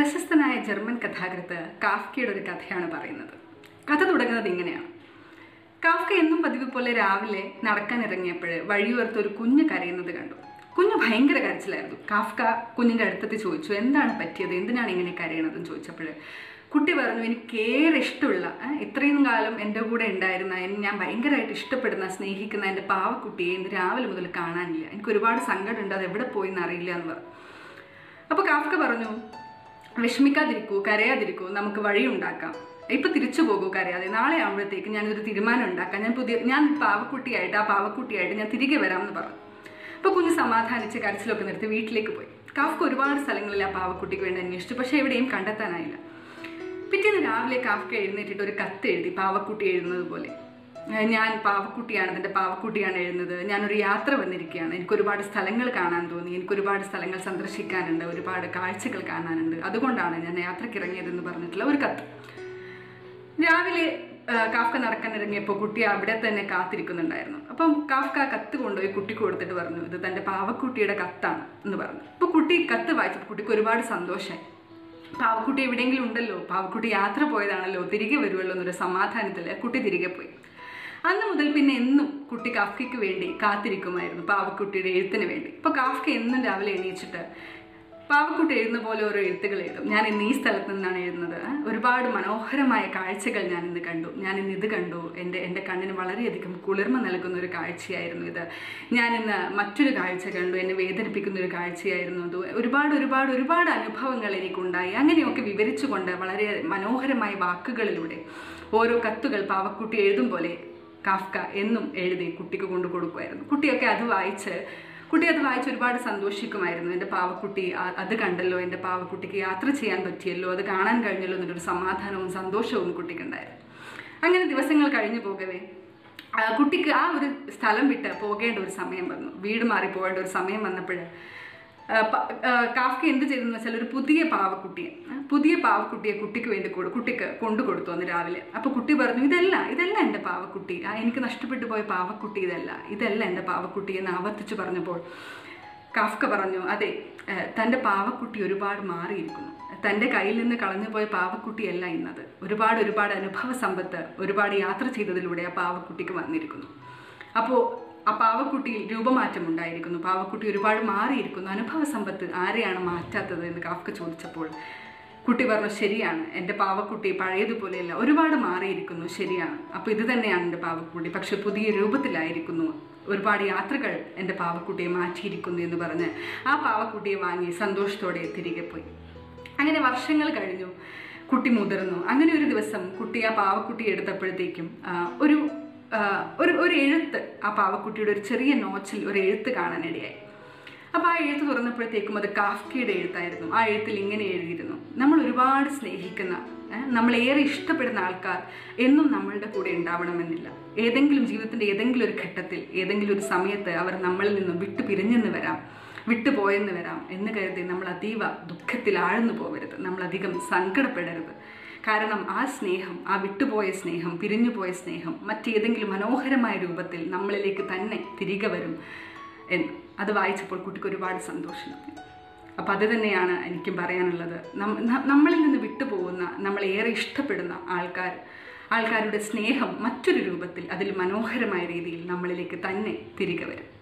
പ്രശസ്തനായ ജർമ്മൻ കഥാകൃത്ത് കാഫ്കയുടെ ഒരു കഥയാണ് പറയുന്നത്. കഥ തുടങ്ങുന്നത് ഇങ്ങനെയാണ്. കാഫ്ക എന്നും പതിവ് പോലെ രാവിലെ നടക്കാൻ ഇറങ്ങിയപ്പോൾ വഴിയോർത്ത് ഒരു കുഞ്ഞ് കരയുന്നത് കണ്ടു. കുഞ്ഞ് ഭയങ്കര കരച്ചിലായിരുന്നു. കാഫ്ക കുഞ്ഞിന്റെ അടുത്തത് ചോദിച്ചു എന്താണ് പറ്റിയത്? എന്തിനാണ് ഇങ്ങനെ കരയണതെന്ന് ചോദിച്ചപ്പോൾ കുട്ടി പറഞ്ഞു എനിക്ക് ഏറെ ഇഷ്ടമുള്ള ഇത്രയും കാലം എന്റെ കൂടെ ഉണ്ടായിരുന്ന എന്നെ ഞാൻ ഭയങ്കരമായിട്ട് ഇഷ്ടപ്പെടുന്ന സ്നേഹിക്കുന്ന എന്റെ പാവക്കുട്ടിയെ ഇന്ന് രാവിലെ മുതൽ കാണാനില്ല. എനിക്ക് ഒരുപാട് സങ്കടമുണ്ട് അത് എവിടെ പോയി എന്നറിയില്ല എന്ന് പറഞ്ഞു. അപ്പോൾ കാഫ്ക പറഞ്ഞു വിഷമിക്കാതിരിക്കൂ കരയാതിരിക്കൂ നമുക്ക് വഴിയുണ്ടാക്കാം ഇപ്പൊ തിരിച്ചു പോകൂ കരയാതെ. നാളെ ആകുമ്പോഴത്തേക്ക് ഞാനൊരു തീരുമാനം ഉണ്ടാക്കാം. ഞാൻ പുതിയ ഞാൻ പാവക്കുട്ടിയായിട്ട് ആ പാവക്കുട്ടിയായിട്ട് ഞാൻ തിരികെ വരാം എന്ന് പറഞ്ഞു. അപ്പോൾ കുഞ്ഞ് സമാധാനിച്ച് കരച്ചിലൊക്കെ നിർത്തി വീട്ടിലേക്ക് പോയി. കാഫ്ക്ക് ഒരുപാട് സ്ഥലങ്ങളിൽ ആ പാവക്കുട്ടിക്ക് വേണ്ടി അന്വേഷിച്ചു. പക്ഷെ എവിടെയും കണ്ടെത്താനായില്ല. പിറ്റേന്ന് രാവിലെ കാഫ്ക്ക് എഴുന്നേറ്റിട്ട് ഒരു കത്ത് എഴുതി പാവക്കുട്ടി എഴുതുന്നത് പോലെ. ഞാൻ പാവക്കുട്ടിയാണ് എന്റെ പാവക്കുട്ടിയാണ് എഴുതുന്നത്. ഞാനൊരു യാത്ര വന്നിരിക്കുകയാണ്. എനിക്ക് ഒരുപാട് സ്ഥലങ്ങൾ കാണാൻ തോന്നി. എനിക്ക് ഒരുപാട് സ്ഥലങ്ങൾ സന്ദർശിക്കാനുണ്ട്. ഒരുപാട് കാഴ്ചകൾ കാണാനുണ്ട്. അതുകൊണ്ടാണ് ഞാൻ യാത്രയ്ക്ക് ഇറങ്ങിയതെന്ന് പറഞ്ഞിട്ടുള്ള ഒരു കത്ത്. രാവിലെ കാഫ്ക നടക്കാൻ ഇറങ്ങിയപ്പോൾ കുട്ടി അവിടെ തന്നെ കാത്തിരിക്കുന്നുണ്ടായിരുന്നു. അപ്പം കാഫ്ക കത്ത് കൊണ്ടുപോയി കുട്ടി കൊടുത്തിട്ട് പറഞ്ഞു ഇത് തന്റെ പാവക്കുട്ടിയുടെ കത്താണ് എന്ന് പറഞ്ഞു. അപ്പോൾ കുട്ടി കത്ത് വായിച്ചപ്പോൾ കുട്ടിക്ക് ഒരുപാട് സന്തോഷമായി പാവക്കുട്ടി എവിടെയെങ്കിലും ഉണ്ടല്ലോ? പാവക്കുട്ടി യാത്ര പോയതാണല്ലോ? തിരികെ വരുമല്ലോ എന്നൊരു സമാധാനത്തിൽ കുട്ടി തിരികെ പോയി. അന്ന് മുതൽ പിന്നെ എന്നും കുട്ടി കാഫ്കയ്ക്ക് വേണ്ടി കാത്തിരിക്കുമായിരുന്നു പാവക്കുട്ടിയുടെ എഴുത്തിന് വേണ്ടി. ഇപ്പോൾ കാഫ്ക എന്നും രാവിലെ എണീച്ചിട്ട് പാവക്കുട്ടി എഴുതുന്ന പോലെ ഓരോ എഴുത്തുകൾ എഴുതും. ഞാൻ ഇന്ന് ഈ സ്ഥലത്ത് നിന്നാണ് എഴുതുന്നത്. ഒരുപാട് മനോഹരമായ കാഴ്ചകൾ ഞാൻ ഇന്ന് കണ്ടു. ഞാൻ ഇന്ന് ഇത് കണ്ടു. എന്റെ എന്റെ കണ്ണിന് വളരെയധികം കുളിർമ നൽകുന്ന ഒരു കാഴ്ചയായിരുന്നു ഇത്. ഞാൻ ഇന്ന് മറ്റൊരു കാഴ്ച കണ്ടു. എന്നെ വേദനിപ്പിക്കുന്ന ഒരു കാഴ്ചയായിരുന്നു അത്. ഒരുപാട് ഒരുപാട് ഒരുപാട് അനുഭവങ്ങൾ എനിക്കുണ്ടായി. അങ്ങനെയൊക്കെ വിവരിച്ചുകൊണ്ട് വളരെ മനോഹരമായ വാക്കുകളിലൂടെ ഓരോ കത്തുകൾ പാവക്കുട്ടി എഴുതും പോലെ കാഫ്ക എന്നും എഴുതി കുട്ടിക്ക് കൊണ്ടു കൊടുക്കുമായിരുന്നു. കുട്ടിയൊക്കെ അത് വായിച്ച് കുട്ടി അത് വായിച്ച് ഒരുപാട് സന്തോഷിക്കുമായിരുന്നു. എന്റെ പാവക്കുട്ടി അത് കണ്ടല്ലോ എന്റെ പാവക്കുട്ടിക്ക് യാത്ര ചെയ്യാൻ പറ്റിയല്ലോ അത് കാണാൻ കഴിഞ്ഞല്ലോ എന്നൊരു സമാധാനവും സന്തോഷവും കുട്ടിക്കുണ്ടായിരുന്നു. അങ്ങനെ ദിവസങ്ങൾ കഴിഞ്ഞു പോകവേ. കുട്ടിക്ക് ആ ഒരു സ്ഥലം വിട്ട് പോകേണ്ട ഒരു സമയം വന്നു. വീട് മാറി പോകേണ്ട ഒരു സമയം വന്നപ്പോൾ കാഫ്ക എന്ത് ചെയ്തെന്ന് വെച്ചാൽ ഒരു പുതിയ പാവക്കുട്ടിയെ പുതിയ പാവക്കുട്ടിയെ കുട്ടിക്ക് വേണ്ടി കൊടു കുട്ടിക്ക് കൊണ്ടു കൊടുത്തു അന്ന് രാവിലെ. അപ്പോൾ കുട്ടി പറഞ്ഞു ഇതല്ല ഇതല്ല പാവക്കുട്ടി. ആ എനിക്ക് നഷ്ടപ്പെട്ടു പോയ പാവക്കുട്ടി ഇതല്ല. ഇതല്ല എന്റെ പാവക്കുട്ടി എന്ന് ആവർത്തിച്ചു പറഞ്ഞപ്പോൾ കാഫ്ക പറഞ്ഞു അതെ തന്റെ പാവക്കുട്ടി ഒരുപാട് മാറിയിരിക്കുന്നു. തന്റെ കയ്യിൽ നിന്ന് കളഞ്ഞുപോയ പാവക്കുട്ടിയല്ല ഇന്നത്. ഒരുപാട് ഒരുപാട് അനുഭവ സമ്പത്ത് ഒരുപാട് യാത്ര ചെയ്തതിലൂടെ ആ പാവക്കുട്ടിക്ക് വന്നിരിക്കുന്നു. അപ്പോൾ ആ പാവക്കുട്ടിയിൽ രൂപമാറ്റം ഉണ്ടായിരിക്കുന്നു. പാവക്കുട്ടി ഒരുപാട് മാറിയിരിക്കുന്നു. അനുഭവ സമ്പത്ത് ആരെയാണ് മാറ്റാത്തത്? എന്ന് കാഫ്ക ചോദിച്ചപ്പോൾ കുട്ടി പറഞ്ഞു ശരിയാണ്. എന്റെ പാവക്കുട്ടി പഴയതുപോലെയല്ല ഒരുപാട് മാറിയിരിക്കുന്നു ശരിയാണ്. അപ്പോൾ ഇത് തന്നെയാണ് എന്റെ പാവക്കുട്ടി. പക്ഷെ പുതിയ രൂപത്തിലായിരിക്കുന്നു. ഒരുപാട് യാത്രകൾ എന്റെ പാവക്കുട്ടിയെ മാറ്റിയിരിക്കുന്നു എന്ന് പറഞ്ഞ് ആ പാവക്കുട്ടിയെ വാങ്ങി സന്തോഷത്തോടെ തിരികെ പോയി. അങ്ങനെ വർഷങ്ങൾ കഴിഞ്ഞു കുട്ടി മുതിർന്നു. അങ്ങനെ ഒരു ദിവസം കുട്ടി ആ പാവക്കുട്ടി എടുത്തപ്പോഴത്തേക്കും ഒരു ഒരു എഴുത്ത് ആ പാവക്കുട്ടിയുടെ ഒരു ചെറിയ നോച്ചിൽ ഒരു എഴുത്ത് കാണാനിടയായി. അപ്പോൾ ആ എഴുത്ത് തുറന്നപ്പോഴത്തേക്കും അത് കാഫ്കിയുടെ എഴുത്തായിരുന്നു. ആ എഴുത്തിൽ ഇങ്ങനെ എഴുതിയിരുന്നു. നമ്മൾ ഒരുപാട് സ്നേഹിക്കുന്ന നമ്മളേറെ ഇഷ്ടപ്പെടുന്ന ആൾക്കാർ എന്നും നമ്മളുടെ കൂടെ ഉണ്ടാവണമെന്നില്ല. ഏതെങ്കിലും ജീവിതത്തിന്റെ ഏതെങ്കിലും ഒരു ഘട്ടത്തിൽ ഏതെങ്കിലും ഒരു സമയത്ത് അവർ നമ്മളിൽ നിന്നും വിട്ടു പിരിഞ്ഞെന്ന് വരാം വിട്ടുപോയെന്ന് വരാം എന്ന് കരുതി നമ്മൾ അതീവ ദുഃഖത്തിൽ ആഴ്ന്നു പോകരുത് നമ്മൾ അധികം സങ്കടപ്പെടരുത്. കാരണം ആ സ്നേഹം ആ വിട്ടുപോയ സ്നേഹം പിരിഞ്ഞുപോയ സ്നേഹം മറ്റേതെങ്കിലും മനോഹരമായ രൂപത്തിൽ നമ്മളിലേക്ക് തന്നെ തിരികെ വരും. എന്ന് അത് വായിച്ചപ്പോൾ കുട്ടിക്ക് ഒരുപാട് സന്തോഷം. തോന്നി അപ്പോൾ അത് തന്നെയാണ് എനിക്കും പറയാനുള്ളത്. നമ്മളിൽ നിന്ന് വിട്ടുപോകുന്ന നമ്മളേറെ ഇഷ്ടപ്പെടുന്ന ആൾക്കാർ ആൾക്കാരുടെ സ്നേഹം മറ്റൊരു രൂപത്തിൽ അതിൽ മനോഹരമായ രീതിയിൽ നമ്മളിലേക്ക് തന്നെ തിരികെ വരും.